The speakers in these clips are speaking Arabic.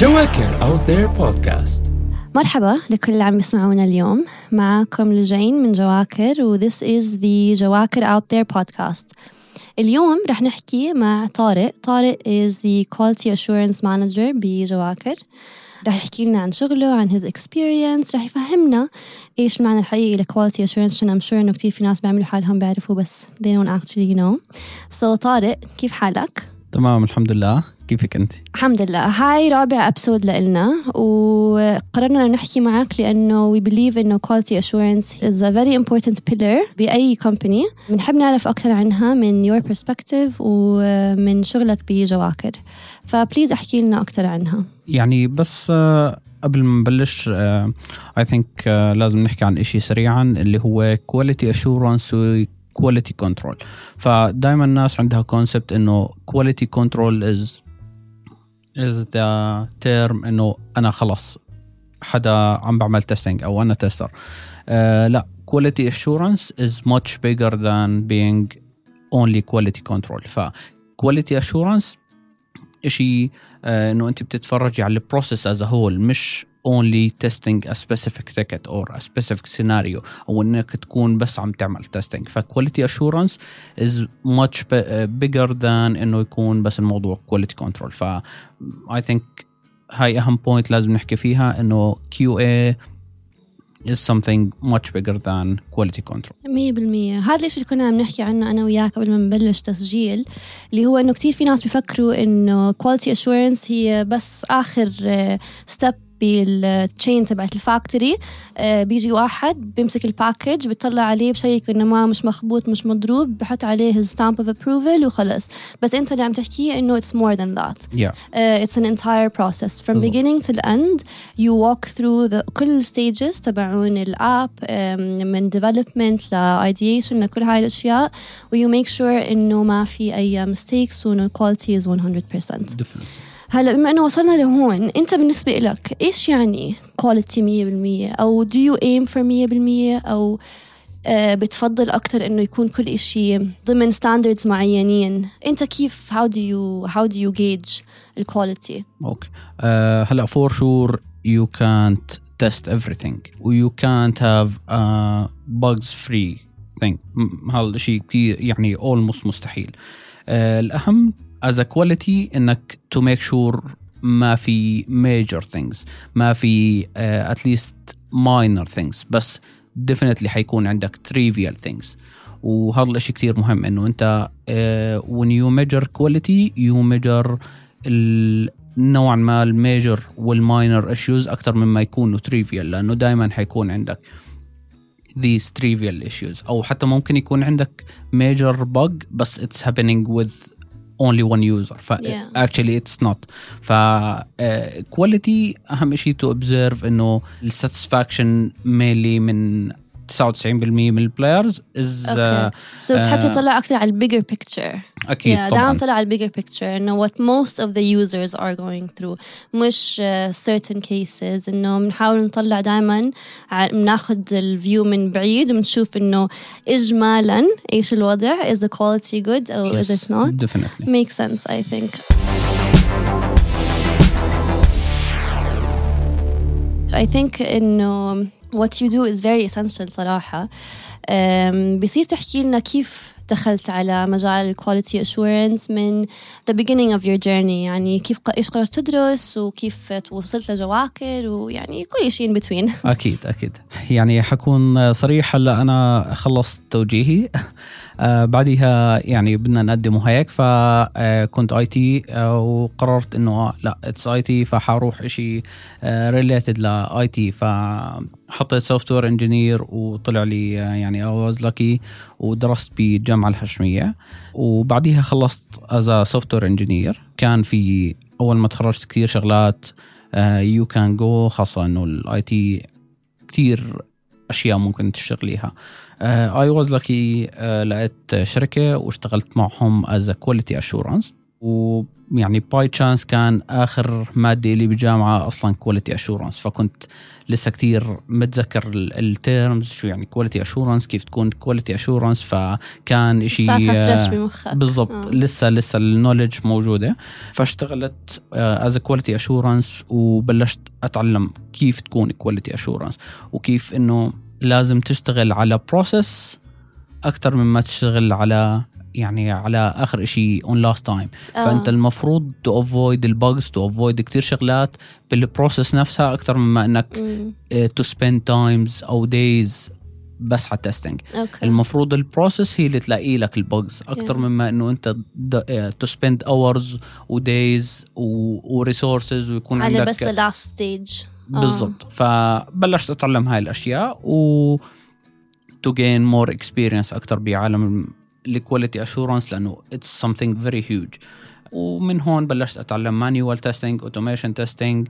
جواكر Out There Podcast. مرحبا لكل اللي عم يسمعونا اليوم. معكم لجين من جواكر و this is the جواكر Out There podcast. اليوم رح نحكي مع طارق. طارق is the quality assurance manager بجواكر. رح يحكي لنا عن شغله عن his experience. رح يفهمنا إيش المعنى الحقيقي ل quality assurance عشان I'm sure إنه كتير في ناس بيعملوا حالهم بيعرفوا بس they don't actually know. So طارق كيف حالك؟ تمام الحمد لله. كيفك أنت؟ الحمد لله. هاي رابع episode لإلنا وقررنا نحكي معك لأنه we believe إنه quality assurance is a very important pillar بأي company. بنحب نعرف أكثر عنها من your perspective ومن شغلك بجواكر. ف please احكي لنا أكثر عنها. يعني بس آه، قبل ما نبلش I think لازم نحكي عن إشي سريعا اللي هو quality assurance quality control فدائما الناس عندها concept إنه quality control is is the term إنه أنا خلص حدا عم بعمل testing أو أنا tester uh, لا quality assurance is much bigger than being only quality control. ف assurance إشي uh, إنه أنت بتتفرجي على ال process as whole مش only testing a specific ticket or a specific scenario أو انك تكون بس عم تعمل testing ف quality assurance is much bigger than انه يكون بس الموضوع quality control ف I think هاي اهم بوينت لازم نحكي فيها انه QA is something much bigger than quality control 100% هذا الشيء اللي كنا عم نحكي عنه أنا وياك قبل ما نبلش تسجيل اللي هو انه كثير في ناس بيفكروا انه quality assurance هي بس اخر step بال chain تبعت ال factory. آه، بيجي واحد بيمسك ال package بيطلع عليه ب check انه ما مش مخبوط مش مضروب بحط عليه stamp of approval وخلص. بس أنت اللي عم تحكي إنه it's more than that it's an entire process from beginning to end you walk through كل ال stages تبعون ال app من development ل ideation لكل هاي الأشياء و you make sure إنه ما في أي mistakes وإنه ال quality is 100% هلا بما إنه وصلنا لهون أنت بالنسبة لك إيش يعني quality 100% أو do you aim for 100% أو آه، بتفضل أكثر إنه يكون كل شيء ضمن standards معينين؟ أنت كيف how do you how do you gauge الكواليتي أوكي. uh, هلا for sure you can't test everything. و you can't have a bugs free thing. هذا الشيء كثير يعني almost مستحيل. uh, الأهم a quality انك to make sure ما في major things ما في uh, least minor things بس definitely حيكون عندك trivial things وهذا الاشي كتير مهم انه انت uh, when you measure quality you measure نوعا ما ال major وال minor issues أكثر مما يكونوا trivial لأنه دائما حيكون عندك these trivial issues أو حتى ممكن يكون عندك major bug بس it's happening with only one user ف yeah. actually it's not ف uh, quality اهم شيء to observe انه ال satisfaction mainly من 99% من ال players is okay so بتحب تطلع أكثر على ال bigger picture أكيد yeah, طبعا. دائما طلع على ال bigger picture إنه what most of the users are going through. مش uh, certain cases. إنه بنحاول نطلع دائما بناخذ ال view من بعيد وبنشوف إنه اجمالا إيش الوضع is the quality good or yes, is it not? definitely. Makes sense I think. I think إنه what you do is very essential صراحة بصير تحكي لنا كيف دخلت على مجال ال quality assurance من the beginning of your journey يعني كيف إيش قررت تدرس وكيف وصلت لجواكر ويعني كل شيء in between. أكيد أكيد. يعني حكون صريح هلا أنا خلصت توجيهي. آه بعدها يعني بدنا نقدمه هيك فكنت IT وقررت إنه لا it's IT فحروح شيء related ل IT فحطيت software engineer وطلع لي آه، يعني I was lucky ودرست بالجامعة الهاشميه وبعديها خلصت as software engineer كان في أول ما تخرجت كثير شغلات you can go خاصة إنه ال IT كثير أشياء ممكن تشتغليها. I was lucky لقيت شركة واشتغلت معهم as quality assurance ويعني by chance كان آخر مادة لي بالجامعة أصلا quality assurance فكنت لسه كتير متذكر ال terms شو يعني quality assurance كيف تكون quality assurance فكان شيء بمخك. بالضبط. آه. لسه لسه ال knowledge موجودة. فاشتغلت as quality assurance وبلشت أتعلم كيف تكون quality assurance وكيف إنه لازم تشتغل على process أكثر مما تشتغل على يعني على آخر شيء on last time. فأنت المفروض to avoid ال bugs to avoid كثير شغلات بال process نفسها أكثر مما إنك. to spend times أو days بس على ال testing okay المفروض ال process هي اللي تلاقي لك ال bugs أكثر Yeah. مما إنه أنت to spend hours و days و resources ويكون على عندك بس stage آه. بالضبط فبلشت أتعلم هاي الأشياء و to gain more experience أكثر بعالم ال quality assurance لأنه it's something very huge. ومن هون بلشت أتعلم manual testing automation testing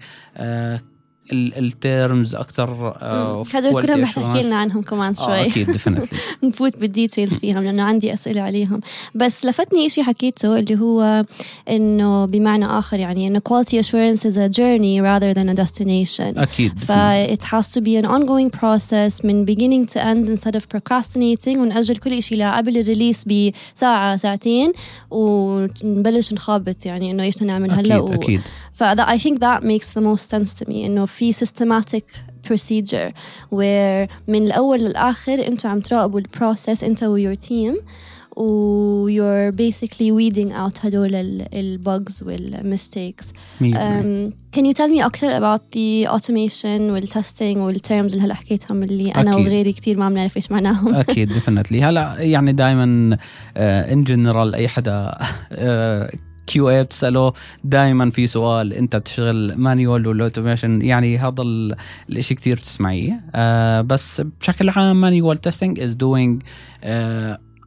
ال terms أكثر آه، quality كلهم رح تحكي. لنا عنهم كمان آه شوي. أكيد definitely نفوت بال details فيهم لأنه عندي أسئلة عليهم. بس لفتني شيء حكيته اللي هو إنه بمعنى آخر يعني إنه quality assurance is a journey rather than a destination. أكيد ف it has to be an ongoing process من beginning to end instead of procrastinating. ونأجل كل شيء لقبل ال release بساعة ساعتين ونبلش نخابط يعني إنه إيش بدنا نعمل هلأ أكيد أكيد. ف I think that makes the most sense to me إنه في systematic procedure where من الأول للآخر أنتوا عم تراقبوا ال process أنت و your team و you're basically weeding out هدول ال- ال bugs وال mistakes. مية um, can you tell me أكثر about the automation وال testing وال terms اللي هلا حكيتهم اللي أنا أكيد. وغيري كتير ما بنعرف إيش معناهم. أكيد definitely هلا يعني دائما in general أي حدا QA بتساله دائما في سؤال أنت بتشتغل manual ولا automation؟ يعني هذا ال- الإشي كتير بتسمعيه. آه، بس بشكل عام manual testing is doing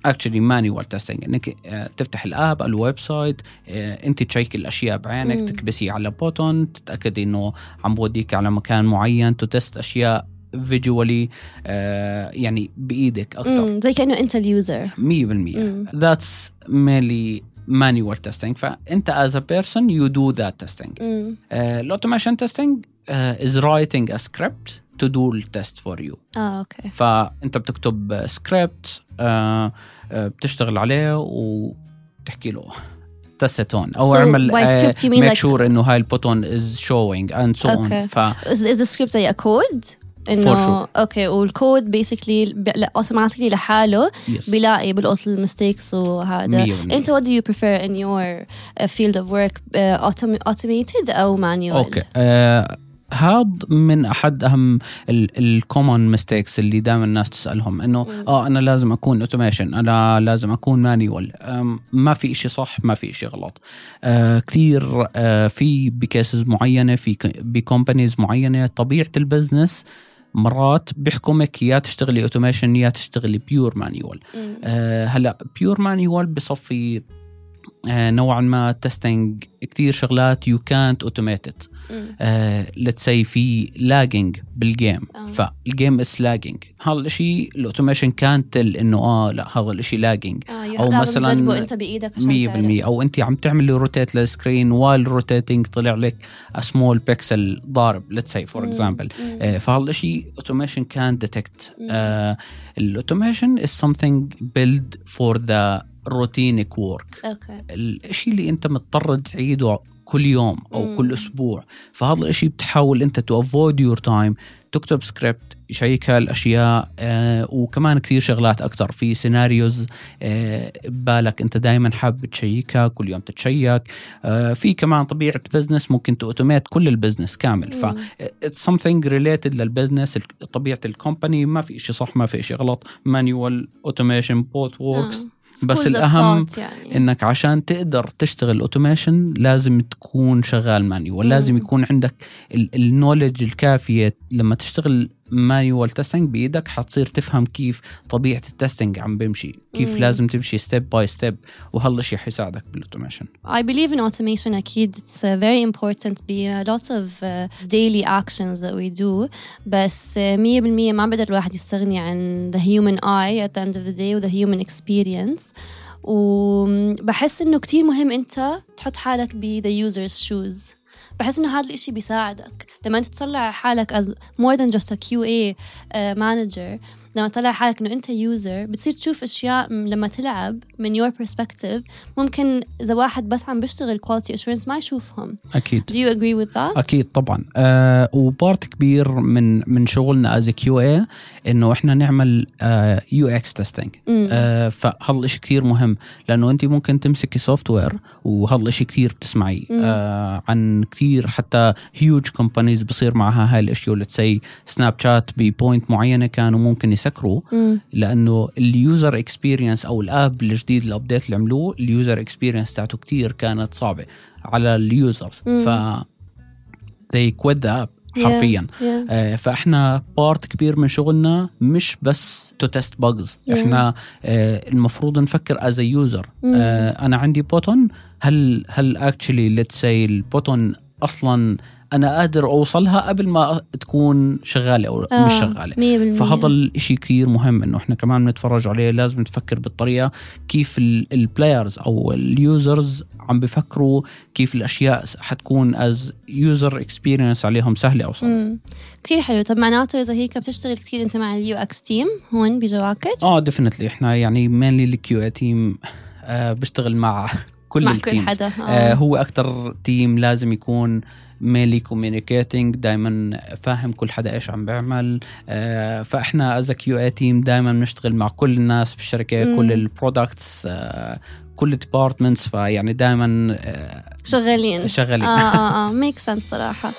actually manual testing إنك آه، تفتح ال app ال website آه، أنت تcheck الأشياء بعينك. تكبسي على button تتأكدي إنه عم بوديك على مكان معين test أشياء visually يعني بإيدك أكثر زي كأنه أنت ال user. 100% that's mainly manual testing فانت as a person you do that testing مم. uh, automation testing uh, is writing a script to do the test for you آه أوكي فانت بتكتب سكريبت بتشتغل عليه وتحكي له test it on أو So اعمل by script you mean make like- sure انه هاي البوتون is showing and so on Okay. ف is, is the script زي a code؟ إنه okay وال code basically automatically لحاله Yes. بيلاقي بلقط ال mistakes وهذا. أنت prefer in your uh, field of work uh, autom- automated أو manual okay. آه هذا من أحد أهم ال common mistakes اللي دائما الناس تسألهم إنه آه أنا لازم أكون automation أنا لازم أكون manual ما في إشي صح ما في إشي غلط. آه كثير آه في ب cases معينة في ب companies معينة طبيعة ال business مرات بيحكمك يا تشتغلي automation يا تشتغلي pure manual آه هلا pure manual بصفي نوعا ما testing كتير شغلات يو كانت اوتوميتد ليتس سي في lagging بال game آه. فال game is lagging هذا الشيء الاوتوميشن كان تل إنه آه لا هذا الشيء lagging آه أو مثلا أنت بإيدك عشان 100% تعرف. أو أنت عم تعملي rotate لل screen while rotating طلع لك small pixel ضارب let's say for example فهذا الشيء اوتوميشن كان ديتكت الاوتوميشن از something built for the routinic work. okay الشيء اللي أنت مضطر تعيده كل يوم أو مم. كل أسبوع. فهذا الشيء بتحاول أنت to avoid your time تكتب سكريبت يشيك هالأشياء آه وكمان كثير شغلات أكثر. في scenarios آه ببالك أنت دائما حابب تcheckها كل يوم تتcheck. آه في كمان طبيعة business ممكن تautomate كل ال business كامل. ف it's something related لل business طبيعة ال company ما في شيء صح ما في شيء غلط. manual automation both works بس thought يعني. إنك عشان تقدر تشتغل automation لازم تكون شغال manual لازم يكون عندك ال knowledge الكافية لما تشتغل manual testing بإيدك حتصير تفهم كيف طبيعة ال testing عم بيمشي كيف مم. لازم تمشي step by step وهالشيء حيساعدك بالاوتوميشن I believe in automation أكيد it's uh, very important. Be a lot of uh, daily actions that we do بس uh, مية بالمية ما بقدر الواحد يستغني عن the human eye at the end of the day و the human experience. وبحس إنه كتير مهم أنت تحط حالك ب the user's shoes. بحس إنه هذا الإشي بيساعدك. لما أنت تطلع حالك as more than just a QA uh, manager لما تطلع حالك إنه أنت user بتصير تشوف أشياء لما تلعب من your perspective. ممكن إذا واحد بس عم بيشتغل quality assurance ما يشوفهم. أكيد. Do you agree with that? أكيد طبعا. آه و part كبير من من شغلنا as QA إنه إحنا نعمل UX testing فهذا الشيء كثير مهم. لأنه أنت ممكن تمسكي software وهذا الشيء كثير بتسمعي. آه عن كثير حتى huge companies بصير معها هاي الأشياء. let's say Snapchat ب point معينة كانوا ممكن يسكروا لأنه اليوزر اكسبيرينس أو الآب الجديد الابديت اللي عملوه اليوزر اكسبيرينس تاعته كثير كانت صعبة على ال users. ف they quit the app Yeah, حرفيا. Yeah. آه، فإحنا part كبير من شغلنا مش بس to test bugs Yeah. إحنا آه، المفروض نفكر as user أنا عندي button هل هل actually let's say ال button أصلا أنا قادر أوصلها قبل ما تكون شغالة أو آه، مش شغاله. فهذا الإشي كثير مهم إنه إحنا كمان بنتفرج عليه لازم نفكر بالطريقة كيف ال players أو ال users عم بفكروا كيف الأشياء حتكون as user experience عليهم سهلة أو صعبة. كثير حلو. طب معناته إذا هيك بتشتغل كثير أنت مع ال UX team هون بجواكر آه definitely إحنا يعني mainly ال QA team بشتغل مع كل مع كل ال teams حدا، آه. آه هو أكثر team لازم يكون mainly communicating دائما فاهم كل حدا إيش عم بيعمل. آه فإحنا as QA team دائما بنشتغل مع كل الناس بالشركة كل ال products آه كل ال departments فيعني دائما آه شغالين. شغالين. آه آه آه. make sense صراحة.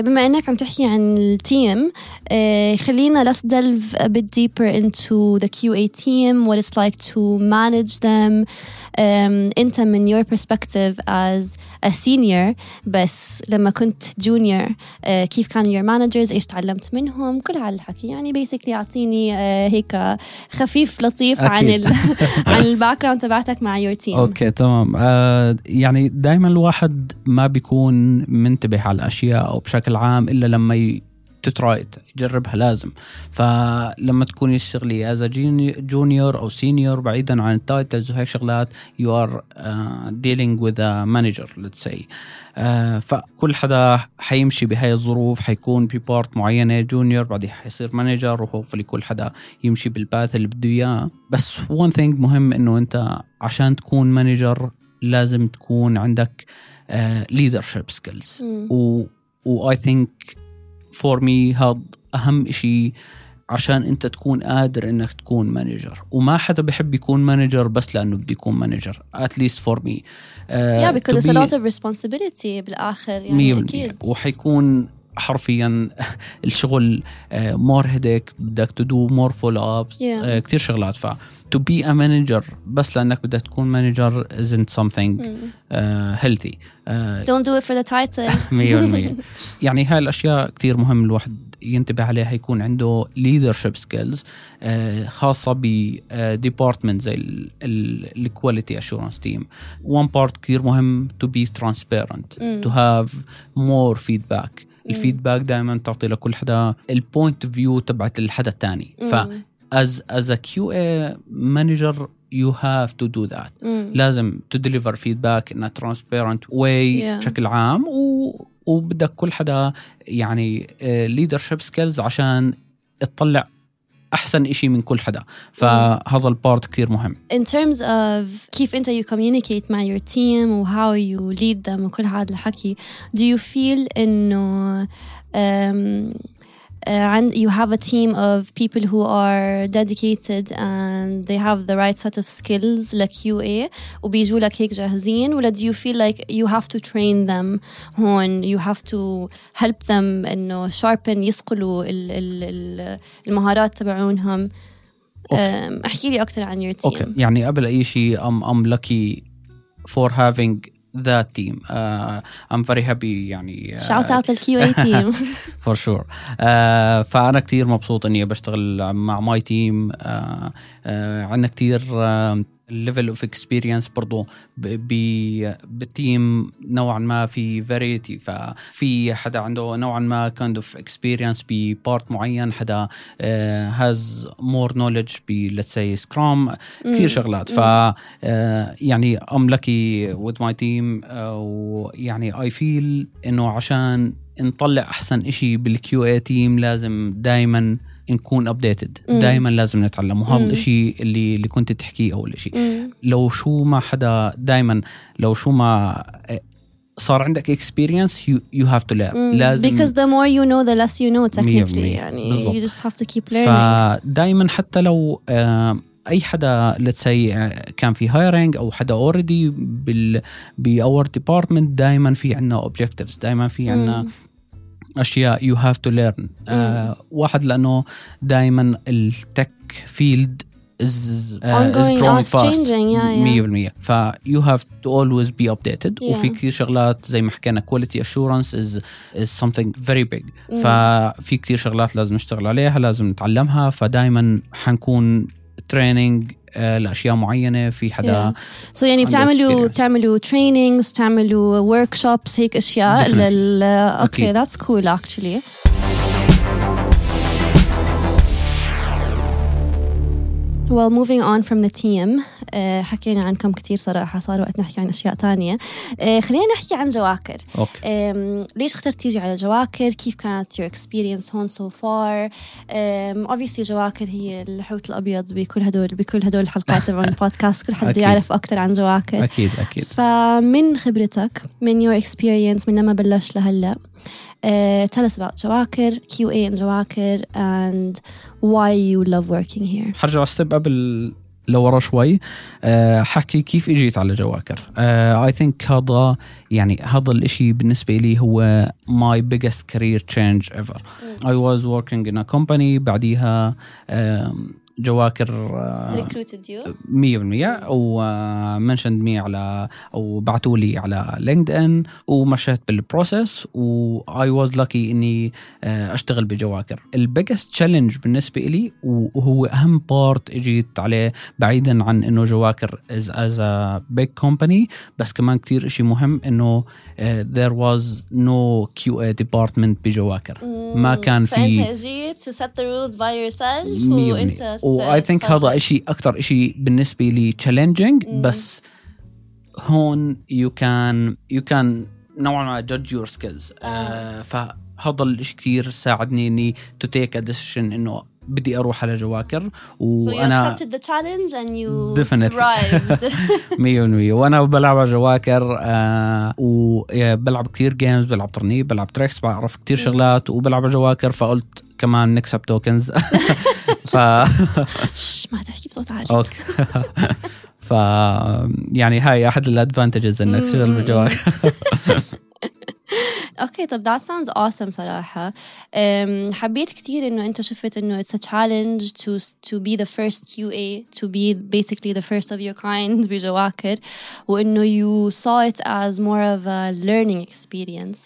بما إنك عم تحكي عن ال team آه، خلينا let's delve a bit deeper into the QA team what it's like to manage them. انت من your perspective as a senior بس لما كنت junior آه، كيف كانوا your managers إيش تعلمت منهم؟ كل هالحكي. يعني basically أعطيني آه، هيك خفيف لطيف عن. ال عن ال background تبعتك مع your team. okay تمام. آه يعني دائما الواحد ما بيكون منتبه على الأشياء أو بشكل عام إلا لما ي... ت try يجربها لازم. فلما تكوني تشتغلي as junior أو senior بعيدا عن ال titles وهيك شغلات you are dealing with manager let's say فكل حدا حيمشي بهاي الظروف حيكون ب part معينة junior بعدين حيصير manager و hopefully كل حدا يمشي بال path اللي بده إياه. بس one thing مهم إنه أنت عشان تكون manager لازم تكون عندك leadership skills و I think for me هذا أهم شيء عشان أنت تكون قادر إنك تكون manager وما حدا بحب يكون manager بس لأنه بده يكون manager at least for me yeah because it's a lot of responsibility بالآخر يعني أكيد. وحيكون حرفيا الشغل more headache بدك ت do more follow up. كثير شغلات. ف to be a manager. بس لأنك بدك تكون مانجر isn't something uh, healthy. uh, don't do it for the title. 100% يعني هاي الأشياء كثير مهم الواحد ينتبه عليها يكون عنده leadership skills آه، خاصة ب department زي ال quality assurance team one part كثير مهم to be transparent to have more feedback. ال feedback دائما تعطي لكل حدا ال point view تبعت الحدا الثاني ف as as a QA manager you have to do that لازم to deliver feedback in a transparent way Yeah. بشكل عام و وبدك كل حدا يعني leadership skills عشان تطلع احسن إشي من كل حدا فهذا ال part كثير مهم in terms of كيف انت you communicate مع your team و how you lead them وكل هذا الحكي do you feel انه um, uh, عند you have a team of people who are dedicated and they have the right set of skills ل QA وبيجوا لك هيك جاهزين ولا do you feel like you have to train them هون you have to help them انه sharpen يصقلوا ال ال ال المهارات تبعونهم أوكي. um, احكي لي اكثر عن your team اوكي يعني قبل اي شيء I'm I'm lucky for having that team. Uh, I'm very happy يعني shout out لل QA team for sure sure. فأنا كثير مبسوط إني بشتغل مع my team uh, uh, عندنا كثير uh, ال level of experience برضه بال team نوعا ما في variety ففي حدا عنده نوعا ما kind of experience ب part معين حدا has more knowledge ب let's say scrum كثير شغلات. ف آه، يعني I'm lucky with my team ويعني I feel إنه عشان نطلع أحسن إشي بال QA team لازم دائما نكون updated. دائما لازم نتعلم وهذا. الشيء اللي اللي كنت تحكيه أول شيء. لو شو ما حدا دائما لو شو ما آه، صار عندك experience you you have to learn. لازم because the more you know the less you know technically مية يعني بالضبط. you just have to keep learning فدائما حتى لو آه، أي حدا let's say كان في hiring أو حدا already بال ب our department دائما في عندنا objectives دائما في عندنا. أشياء you have to learn واحد لأنه دائما ال tech field is, uh, is Ongoing, growing it's fast. changing, yeah, yeah. 100% ف you have to always be updated. Yeah. وفي كثير شغلات زي ما حكينا quality assurance is is something very big. ففي كثير شغلات لازم نشتغل عليها لازم نتعلمها. فدائما حنكون training لأشياء معينة في حدا So يعني بتعملوا. بتعملوا trainings بتعملوا workshops هيك أشياء. لل okay أكيد. that's cool Well moving on from the team uh, حكينا عنكم كتير صراحة صار وقت نحكي عن أشياء تانية. Uh, خلينا نحكي عن جواكر. okay. Um, ليش اخترت تيجي على جواكر؟ كيف كانت your experience هون so far um, obviously جواكر هي الحوت الأبيض بكل هدول بكل هدول الحلقات تبع البودكاست كل حد أكيد. يعرف أكثر عن جواكر. أكيد أكيد. فمن خبرتك من your experience من لما بلشت لهلأ uh, tell us about جواكر QA in جواكر and why you love working here. حرجع step قبل لورا شوي. أه حكي كيف إجيت على جواكر. I think هذا يعني هذا الإشي بالنسبة لي هو my biggest career change ever. I was working in a company بعديها آم، جواكر آه، recruited you. مية بالمية أو mentioned me على أو بعتوا لي على LinkedIn ومشيت بال process و I was lucky إني آه، أشتغل بجواكر. ال biggest challenge بالنسبة لي وهو أهم part إجيت عليه بعيدا عن إنه جواكر is as a big company بس كمان كتير إشي مهم إنه آه، there was no QA department بجواكر. ما كان في فأنت إجيت the rules by yourself مية وأنت بالمية. و I think هذا إشي أكتر إشي بالنسبة لي challenging بس هون you can you can نوعا ما judge your skills فهذا الإشي كتير ساعدني إني to take a decision إنه بدي أروح على جواكر So you accepted the challenge and you Definitely. thrived. مية بالمية. وأنا بلعب على جواكر آه وبلعب كتير games بلعب ترنيب بلعب تريكس بعرف كتير شغلات وبلعب على جواكر فقلت كمان نكسب tokens ف شش، ما تحكي بصوت عالي okay ف يعني هاي احد ال advantages انك تشتغل بجواك okay طب that sounds awesome صراحة أم، حبيت كتير انه انت شفت انه it's a challenge to to be the first QA to be basically the first of your kind بجواكر وانه you saw it as more of a learning experience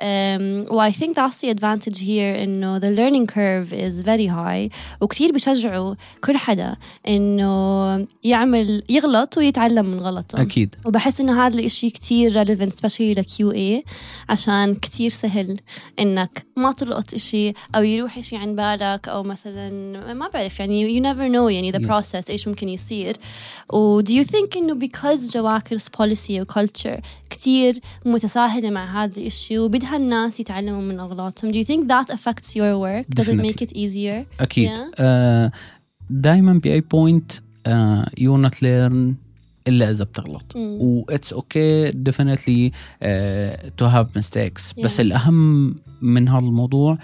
Um, well, I think that's the advantage here إنه the learning curve is very high. وكتير بشجعوا كل حدا إنه يعمل يغلط ويتعلم من غلطه. أكيد. وبحس إنه هذا الإشي كتير relevant especially ل QA عشان كتير سهل إنك ما تلقط إشي أو يروح إشي عن بالك أو مثلا ما بعرف يعني you never know يعني the Yes. process إيش ممكن يصير. و do you think إنه because جواكر's policy و culture كتير متساهلة مع هذا الإشي؟ وبدها الناس يتعلموا من أغلاطهم؟ Do you think that affects your work? Does it Definitely. make it easier? أكيد. Yeah. دائما my point you not learn إلا إذا بتغلط. و it's okay definitely to have mistakes بس Yeah. الأهم من هذا الموضوع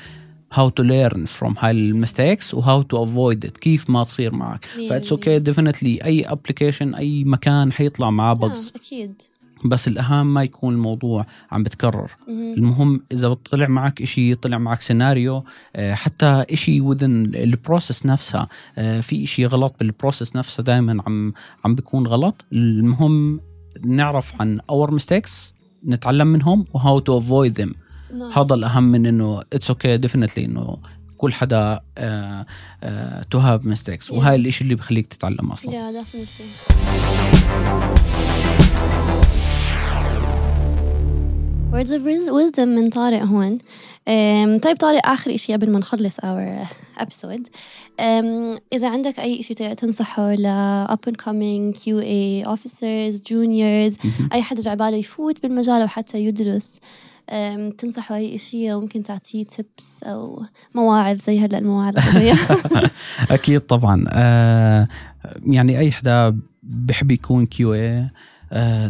how to learn from هاي ال mistakes و how to avoid it. كيف ما تصير معك. ف it's okay definitely أي application أي مكان حيطلع معاه bugs آه، أكيد. بس الأهم ما يكون الموضوع عم بتكرر. المهم إذا طلع معك إشي طلع معك سيناريو آه، حتى إشي within ال process نفسها آه، في إشي غلط بال process نفسها دائما عم عم بيكون غلط. المهم نعرف عن our mistakes نتعلم منهم و how to avoid them. Nice. هذا الأهم من إنه it's okay definitely إنه كل حدا to have mistakes وهاي الإشي اللي بخليك تتعلم أصلا. Yeah, definitely. Words of wis- wisdom من طارق هون. طيب طارق آخر إشي قبل ما نخلص our episode. إذا عندك أي إشي تنصحه ل up and coming QA officers juniors أي حدا جعباله يفوت بالمجال أو حتى يدرس تنصحه أي إشي أو ممكن تعطيه tips أو مواعظ زي هلأ المواعظ. أكيد طبعا. آه يعني أي حدا بحب يكون QA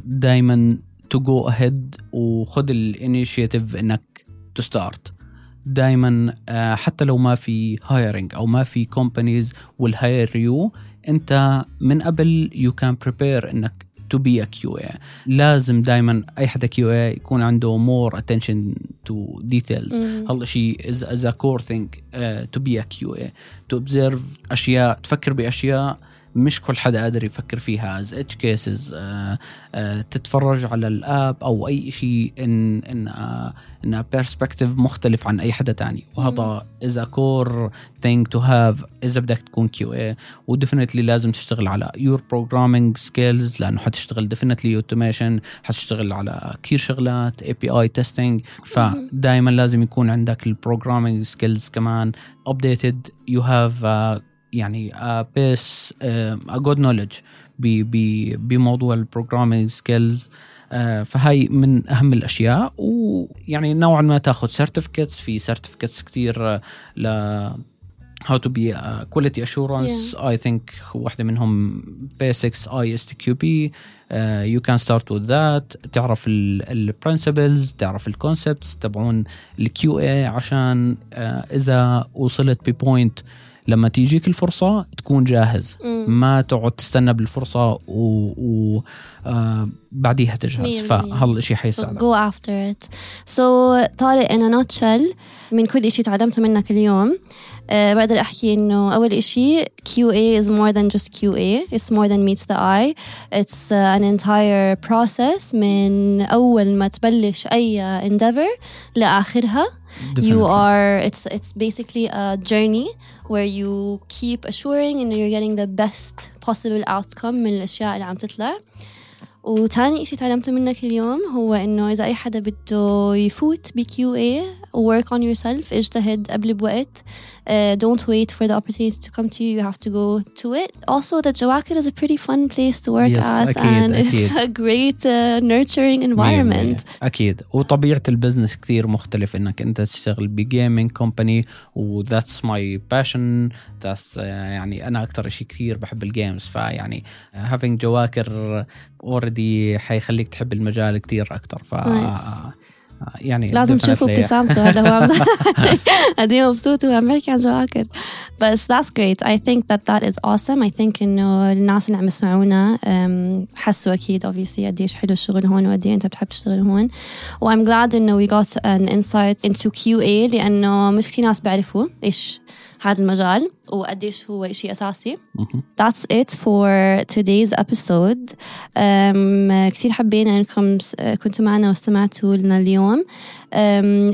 دائما to go ahead وخذ ال initiative إنك to start دائما حتى لو ما في hiring أو ما في companies will hire you أنت من قبل you can prepare إنك to be a QA لازم دائما أي حدا QA يكون عنده more attention to details. مم. هذا الشيء is, is a core thing uh, to be a QA to observe أشياء تفكر بأشياء مش كل حدا قادر يفكر فيها. Cases uh, uh, تتفرج على ال app أو أي شيء in in a perspective مختلف عن أي حدا تاني. وهذا is a core thing to have إذا بدك تكون QA و definitely لازم تشتغل على your programming skills لأنه حتشتغل definitely automation حتشتغل على كثير شغلات API testing. فدائما لازم يكون عندك ال programming skills كمان updated. You have uh, يعني a base uh, a good knowledge ب- ب- بموضوع ال programming skills فهاي من أهم الأشياء. ويعني نوعا ما تأخذ certificates في certificates كثير ل how to be a quality assurance. I think واحدة منهم basics ISTQB uh, you can start with that. تعرف ال ال principles تعرف ال concepts تبعون ال QA عشان uh, إذا وصلت ببوينت لما تيجيك الفرصة تكون جاهز مم. ما تقعد تستنى بالفرصة و, و آه بعديها تجهز مية بالمية. فهذا الشيء So حيساعدك go after it. So طارق in a nutshell من كل إشي تعلمته منك اليوم uh, بقدر أحكي إنه أول إشي QA is more than just QA it's more than meets the eye it's uh, an entire process من أول ما تبلش أي endeavor لآخرها you Definitely. are it's it's basically a journey where you keep assuring and you're getting the best possible outcome من الأشياء اللي عم تطلع وتاني إشي تعلمته منك اليوم هو إنه إذا أي حدا بده يفوت ب QA work on yourself اجتهد قبل بوقت uh, don't wait for the opportunity to come to you. You have to go to it. Also that Jawakir is a pretty fun place to work Yes, at أكيد، and it's أكيد. a great uh, nurturing مية environment. بالمية. أكيد وطبيعه ال business كثير مختلف إنك أنت تشتغل ب gaming company و that's my passion that's يعني أنا أكثر شيء كثير بحب ال games فيعني having جواكر already حيخليك تحب المجال كثير أكثر ف Nice. يعني لازم تشوفوا definitely. ابتسامته هذا هو عم قد إيه مبسوط وعم بحكي عن جواكر بس that's great. I think that that is awesome. I think انه الناس اللي عم يسمعونا um, حسوا أكيد obviously قديش حلو الشغل هون وقد إيه أنت بتحب تشتغل هون. و I'm glad إنه we got an insight into QA لأنه مش كثير ناس بيعرفوا إيش هذا المجال وقديش هو شيء اساسي مهم. That's it for today's episode. Um, كتير حبينا انكم س- كنتوا معنا واستمعتوا لنا اليوم. Um,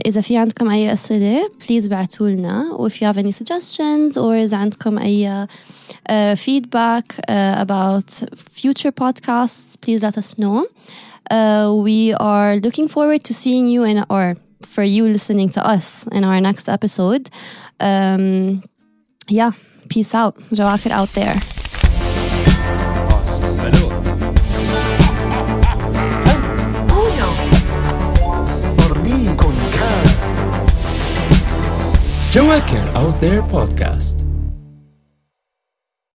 إذا في عندكم أي أسئلة please بعتوا لنا. و if you have any suggestions or إذا عندكم أي uh, feedback uh, about future podcasts please let us know. Uh, we are looking forward to seeing you in or for you listening to us in our next episode. Um, yeah, peace out. Jawakir out there. Joaker Out There Podcast.